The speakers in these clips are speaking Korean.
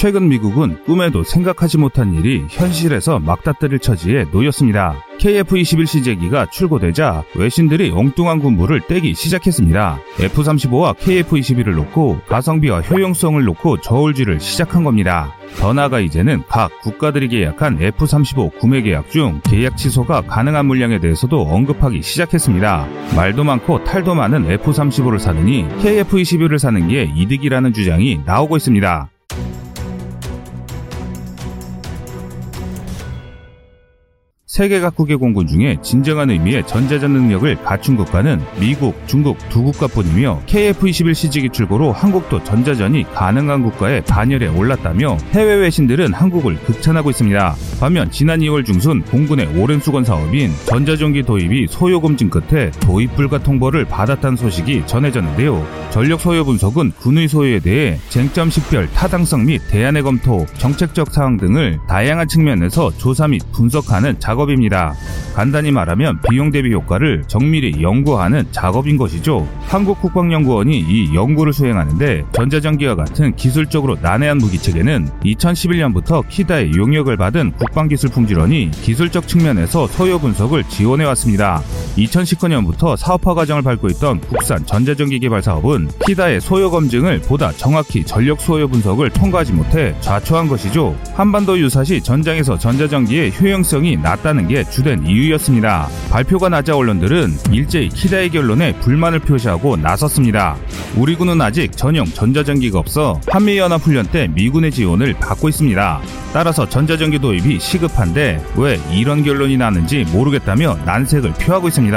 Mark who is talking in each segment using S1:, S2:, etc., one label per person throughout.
S1: 최근 미국은 꿈에도 생각하지 못한 일이 현실에서 막다뜨릴 처지에 놓였습니다. KF-21 시제기가 출고되자 외신들이 엉뚱한 군부를 떼기 시작했습니다. F-35와 KF-21을 놓고 가성비와 효용성을 놓고 저울질을 시작한 겁니다. 더 나아가 이제는 각 국가들이 계약한 F-35 구매 계약 중 계약 취소가 가능한 물량에 대해서도 언급하기 시작했습니다. 말도 많고 탈도 많은 F-35를 사느니 KF-21을 사는 게 이득이라는 주장이 나오고 있습니다. 세계 각국의 공군 중에 진정한 의미의 전자전 능력을 갖춘 국가는 미국, 중국 두 국가뿐이며 KF-21 시직이 출고로 한국도 전자전이 가능한 국가의 반열에 올랐다며 해외 외신들은 한국을 극찬하고 있습니다. 반면 지난 2월 중순 공군의 오랜 수건 사업인 전자전기 도입이 소요 검증 끝에 도입 불가 통보를 받았다는 소식이 전해졌는데요. 전력 소요 분석은 군의 소요에 대해 쟁점 식별, 타당성 및 대안의 검토, 정책적 사항 등을 다양한 측면에서 조사 및 분석하는 작업 작업입니다. 간단히 말하면 비용 대비 효과를 정밀히 연구하는 작업인 것이죠. 한국국방연구원이 이 연구를 수행하는데 전자전기와 같은 기술적으로 난해한 무기체계는 2011년부터 키다의 용역을 받은 국방기술품질원이 기술적 측면에서 소요 분석을 지원해 왔습니다. 2019년부터 사업화 과정을 밟고 있던 국산 전자전기 개발 사업은 키다의 소요 검증을 보다 정확히 전력 소요 분석을 통과하지 못해 좌초한 것이죠. 한반도 유사시 전장에서 전자전기의 효용성이 낮다 없다는 게 주된 이유였습니다. 발표가 나자 언론들은 일제히 키다의 결론에 불만을 표시하고 나섰습니다. 우리 군은 아직 전용 전자전기가 없어 한미연합훈련 때 미군의 지원을 받고 있습니다. 따라서 전자전기 도입이 시급한데 왜 이런 결론이 나는지 모르겠다며 난색을 표하고 있습니다.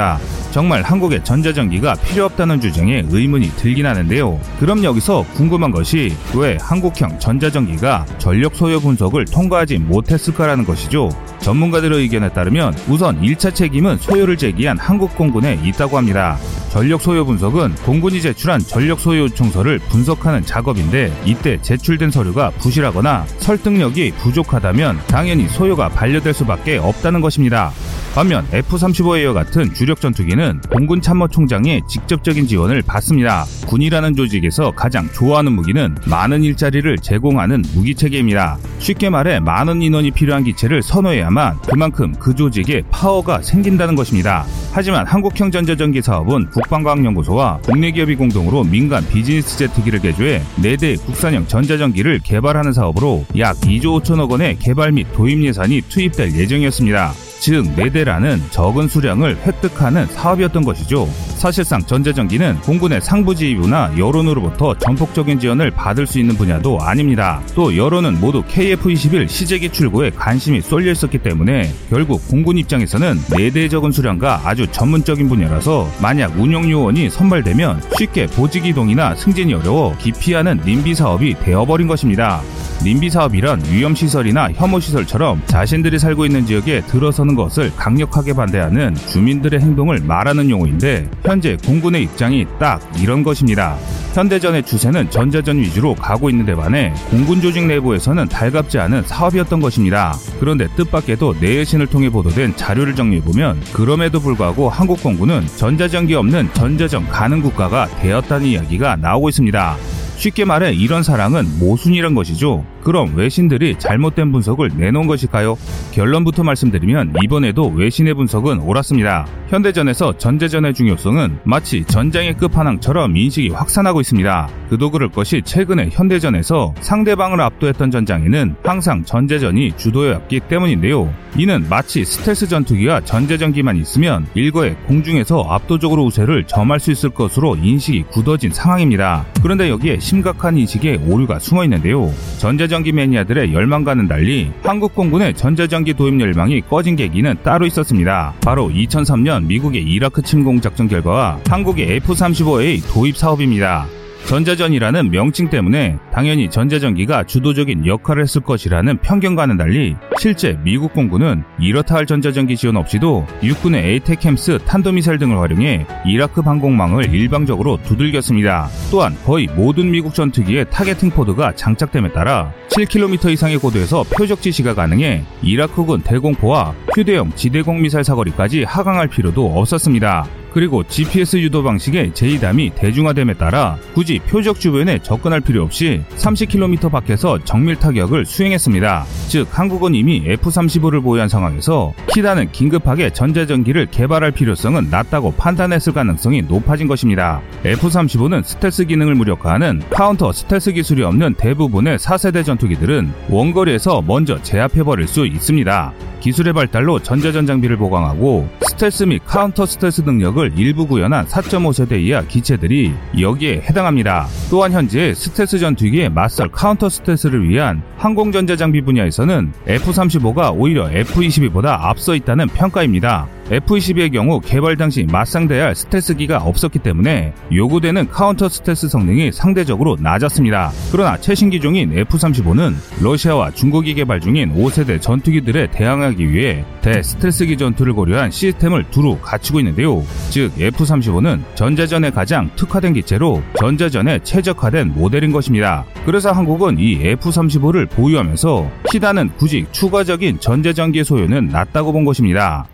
S1: 정말 한국에 전자전기가 필요 없다는 주장에 의문이 들긴 하는데요. 그럼 여기서 궁금한 것이 왜 한국형 전자전기가 전력 소요 분석을 통과하지 못했을까라는 것이죠. 전문가들의 의견에 따르면 우선 1차 책임은 소요를 제기한 한국공군에 있다고 합니다. 전력 소요 분석은 공군이 제출한 전력 소요 요청서를 분석하는 작업인데 이때 제출된 서류가 부실하거나 설득력이 부족하다면 당연히 소요가 반려될 수밖에 없다는 것입니다. 반면 F-35A와 같은 주력 전투기는 공군 참모총장의 직접적인 지원을 받습니다. 군이라는 조직에서 가장 좋아하는 무기는 많은 일자리를 제공하는 무기 체계입니다. 쉽게 말해 많은 인원이 필요한 기체를 선호해야만 그만큼 그 조직에 파워가 생긴다는 것입니다. 하지만 한국형 전자전기 사업은 국방과학연구소와 국내 기업이 공동으로 민간 비즈니스 제트기를 개조해 4대 국산형 전자전기를 개발하는 사업으로 약 2조 5천억 원의 개발 및 도입 예산이 투입될 예정이었습니다. 즉 4대라는 적은 수량을 획득하는 사업이었던 것이죠. 사실상 전자전기는 공군의 상부지휘부나 여론으로부터 전폭적인 지원을 받을 수 있는 분야도 아닙니다. 또 여론은 모두 KF-21 시제기 출고에 관심이 쏠려 있었기 때문에 결국 공군 입장에서는 4대 적은 수량과 아주 전문적인 분야라서 만약 운영 요원이 선발되면 쉽게 보직 이동이나 승진이 어려워 기피하는 님비 사업이 되어버린 것입니다. 님비 사업이란 위험시설이나 혐오시설처럼 자신들이 살고 있는 지역에 들어서는 것을 강력하게 반대하는 주민들의 행동을 말하는 용어인데 현재 공군의 입장이 딱 이런 것입니다. 현대전의 추세는 전자전 위주로 가고 있는데 반해 공군 조직 내부에서는 달갑지 않은 사업이었던 것입니다. 그런데 뜻밖에도 내외신을 통해 보도된 자료를 정리해보면 그럼에도 불구하고 한국 공군은 전자전기 없는 전자전 가능 국가가 되었다는 이야기가 나오고 있습니다. 쉽게 말해 이런 사랑은 모순이란 것이죠. 그럼 외신들이 잘못된 분석을 내놓은 것일까요? 결론부터 말씀드리면 이번에도 외신의 분석은 옳았습니다. 현대전에서 전자전의 중요성은 마치 전장의 끝판왕처럼 인식이 확산하고 있습니다. 그도 그럴 것이 최근에 현대전에서 상대방을 압도했던 전장에는 항상 전자전이 주도였기 때문인데요. 이는 마치 스텔스 전투기와 전자전기만 있으면 일거에 공중에서 압도적으로 우세를 점할 수 있을 것으로 인식이 굳어진 상황입니다. 그런데 여기에 심각한 인식의 오류가 숨어 있는데요. 전자전기 매니아들의 열망과는 달리 한국 공군의 전자전기 도입 열망이 꺼진 계기는 따로 있었습니다. 바로 2003년 미국의 이라크 침공 작전 결과와 한국의 F-35A 도입 사업입니다. 전자전이라는 명칭 때문에 당연히 전자전기가 주도적인 역할을 했을 것이라는 편견과는 달리 실제 미국 공군은 이렇다 할 전자전기 지원 없이도 육군의 ATACMS 탄도미사일 등을 활용해 이라크 방공망을 일방적으로 두들겼습니다. 또한 거의 모든 미국 전투기에 targeting pod가 장착됨에 따라 7km 이상의 고도에서 표적 지시가 가능해 이라크군 대공포와 휴대용 지대공 미사일 사거리까지 하강할 필요도 없었습니다. 그리고 GPS 유도 방식의 JDAM이 대중화됨에 따라 굳이 표적 주변에 접근할 필요 없이 30km 밖에서 정밀 타격을 수행했습니다. 즉 한국은 이미 F-35를 보유한 상황에서 KIDA는 긴급하게 전자전기를 개발할 필요성은 낮다고 판단했을 가능성이 높아진 것입니다. F-35는 스텔스 기능을 무력화하는 카운터 스텔스 기술이 없는 대부분의 4세대 전투기들은 원거리에서 먼저 제압해버릴 수 있습니다. 기술의 발달로 전자전 장비를 보강하고 스텔스 및 카운터 스텔스 능력을 일부 구현한 4.5세대 이하 기체들이 여기에 해당합니다. 또한 현재 스텔스 전투기의 맞설 카운터 스텔스를 위한 항공전자 장비 분야에서는 F-35가 오히려 F-22보다 앞서 있다는 평가입니다. F-22의 경우 개발 당시 맞상대해야 할 스텔스기가 없었기 때문에 요구되는 카운터 스텔스 성능이 상대적으로 낮았습니다. 그러나 최신 기종인 F-35는 러시아와 중국이 개발 중인 5세대 전투기들에 대항하기 위해 대스텔스기 전투를 고려한 시스템을 두루 갖추고 있는데요. 즉 F-35는 전자전에 가장 특화된 기체로 전자전에 최적화된 모델인 것입니다. 그래서 한국은 이 F-35를 보유하면서 키다는 굳이 추가적인 전자전기 소요는 낮다고 본 것입니다.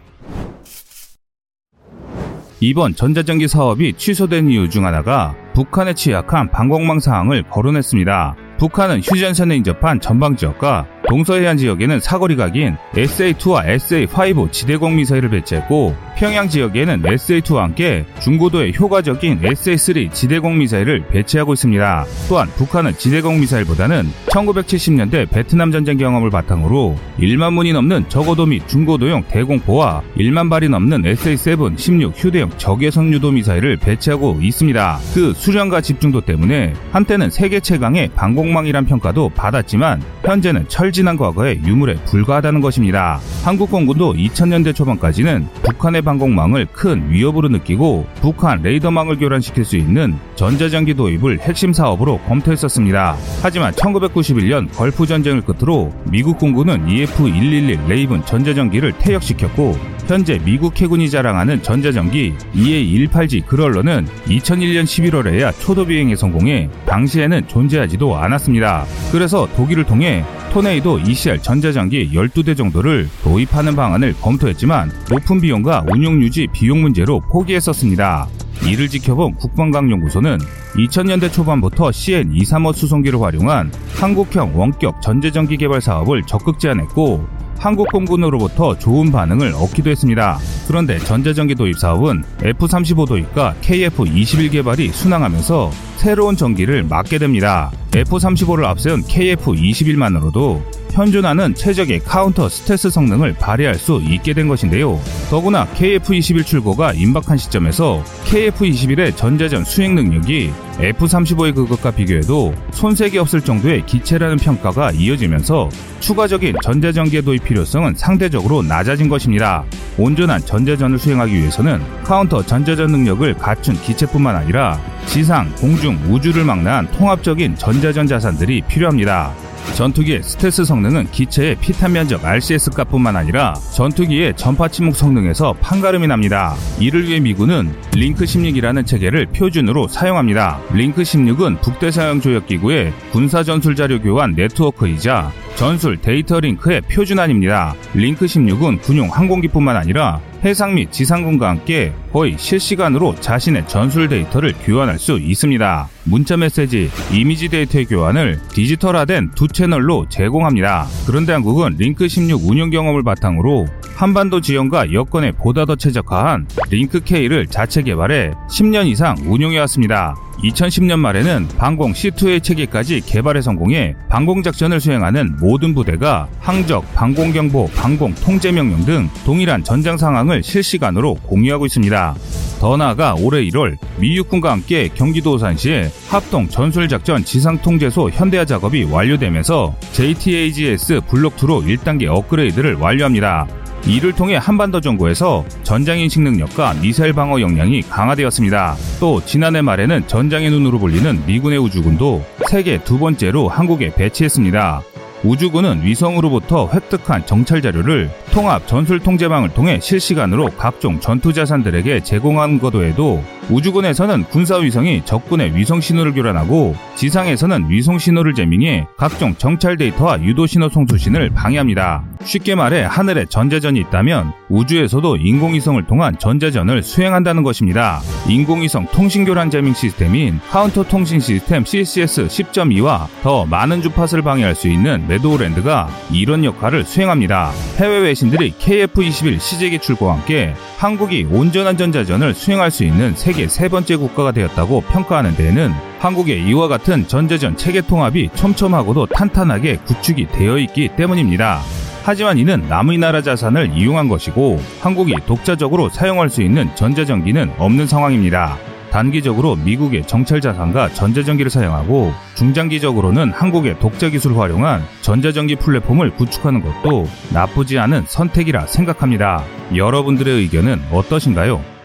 S1: 이번 전자전기 사업이 취소된 이유 중 하나가 북한에 취약한 방공망 상황을 거론했습니다. 북한은 휴전선에 인접한 전방 지역과 동서해안 지역에는 사거리가 긴 SA-2와 SA-5 지대공 미사일을 배치했고 평양 지역에는 SA-2와 함께 중고도의 효과적인 SA-3 지대공 미사일을 배치하고 있습니다. 또한 북한은 지대공 미사일보다는 1970년대 베트남 전쟁 경험을 바탕으로 1만 문이 넘는 저고도 및 중고도용 대공포와 1만 발이 넘는 SA-7 16 휴대용 적외선 유도 미사일을 배치하고 있습니다. 그 수량과 집중도 때문에 한때는 세계 최강의 방공망이란 평가도 받았지만 현재는 철 진한 과거의 유물에 불과하다는 것입니다. 한국 공군도 2000년대 초반까지는 북한의 방공망을 큰 위협으로 느끼고 북한 레이더망을 교란시킬 수 있는 전자장기 도입을 핵심 사업으로 검토했었습니다. 하지만 1991년 걸프 전쟁을 끝으로 미국 공군은 EF-111 레이븐 전자전기를 퇴역시켰고 현재 미국 해군이 자랑하는 전자전기 EA-18G 그라울러는 2001년 11월에야 초도 비행에 성공해 당시에는 존재하지도 않았습니다. 그래서 독일을 통해 토네이도 ECR 전자전기 12대 정도를 도입하는 방안을 검토했지만 높은 비용과 운용 유지 비용 문제로 포기했었습니다. 이를 지켜본 국방과학연구소는 2000년대 초반부터 CN235 수송기를 활용한 한국형 원격 전자전기 개발 사업을 적극 제안했고 한국 공군으로부터 좋은 반응을 얻기도 했습니다. 그런데 전자전기 도입 사업은 F-35 도입과 KF-21 개발이 순항하면서 새로운 전기를 맞게 됩니다. F-35를 앞세운 KF-21만으로도 현존하는 최적의 카운터 스텔스 성능을 발휘할 수 있게 된 것인데요. 더구나 KF-21 출고가 임박한 시점에서 KF-21의 전자전 수행 능력이 F-35의 그것과 비교해도 손색이 없을 정도의 기체라는 평가가 이어지면서 추가적인 전자전기의 도입 필요성은 상대적으로 낮아진 것입니다. 온전한 전자전을 수행하기 위해서는 카운터 전자전 능력을 갖춘 기체뿐만 아니라 지상, 공중, 우주를 막는 통합적인 전자전 자산들이 필요합니다. 전투기의 스텔스 성능은 기체의 피탄 면적 RCS 값뿐만 아니라 전투기의 전파 침묵 성능에서 판가름이 납니다. 이를 위해 미군은 링크 16이라는 체계를 표준으로 사용합니다. 링크 16은 북대서양 조약기구의 군사 전술 자료 교환 네트워크이자 전술 데이터 링크의 표준안입니다. 링크 16은 군용 항공기뿐만 아니라 해상 및 지상군과 함께 거의 실시간으로 자신의 전술 데이터를 교환할 수 있습니다. 문자 메시지, 이미지 데이터의 교환을 디지털화된 두 채널로 제공합니다. 그런데 한국은 링크 16 운영 경험을 바탕으로 한반도 지형과 여건에 보다 더 최적화한 링크 K를 자체 개발해 10년 이상 운용해 왔습니다. 2010년 말에는 방공 C2A 체계까지 개발에 성공해 방공 작전을 수행하는 모든 부대가 항적, 방공 경보, 방공 통제 명령 등 동일한 전장 상황을 실시간으로 공유하고 있습니다. 더 나아가 올해 1월 미 육군과 함께 경기도 오산시에 합동 전술작전 지상통제소 현대화 작업이 완료되면서 JTAGS 블록2로 1단계 업그레이드를 완료합니다. 이를 통해 한반도 정부에서 전장 인식 능력과 미사일 방어 역량이 강화되었습니다. 또 지난해 말에는 전장의 눈으로 불리는 미군의 우주군도 세계 두 번째로 한국에 배치했습니다. 우주군은 위성으로부터 획득한 정찰 자료를 통합 전술 통제망을 통해 실시간으로 각종 전투 자산들에게 제공한 것 외에도 우주군에서는 군사 위성이 적군의 위성 신호를 교란하고 지상에서는 위성 신호를 재밍해 각종 정찰 데이터와 유도 신호 송수신을 방해합니다. 쉽게 말해 하늘에 전자전이 있다면 우주에서도 인공위성을 통한 전자전을 수행한다는 것입니다. 인공위성 통신 교란 재밍 시스템인 카운터 통신 시스템 CCS 10.2와 더 많은 주파수를 방해할 수 있는 매도우랜드가 이런 역할을 수행합니다. 해외 외신들이 KF-21 시제기 출고와 함께 한국이 온전한 전자전을 수행할 수 있는 세계 세 번째 국가가 되었다고 평가하는 데에는 한국의 이와 같은 전자전 체계 통합이 촘촘하고도 탄탄하게 구축이 되어 있기 때문입니다. 하지만 이는 남의 나라 자산을 이용한 것이고 한국이 독자적으로 사용할 수 있는 전자전기는 없는 상황입니다. 단기적으로 미국의 정찰 자산과 전자전기를 사용하고 중장기적으로는 한국의 독자 기술을 활용한 전자전기 플랫폼을 구축하는 것도 나쁘지 않은 선택이라 생각합니다. 여러분들의 의견은 어떠신가요?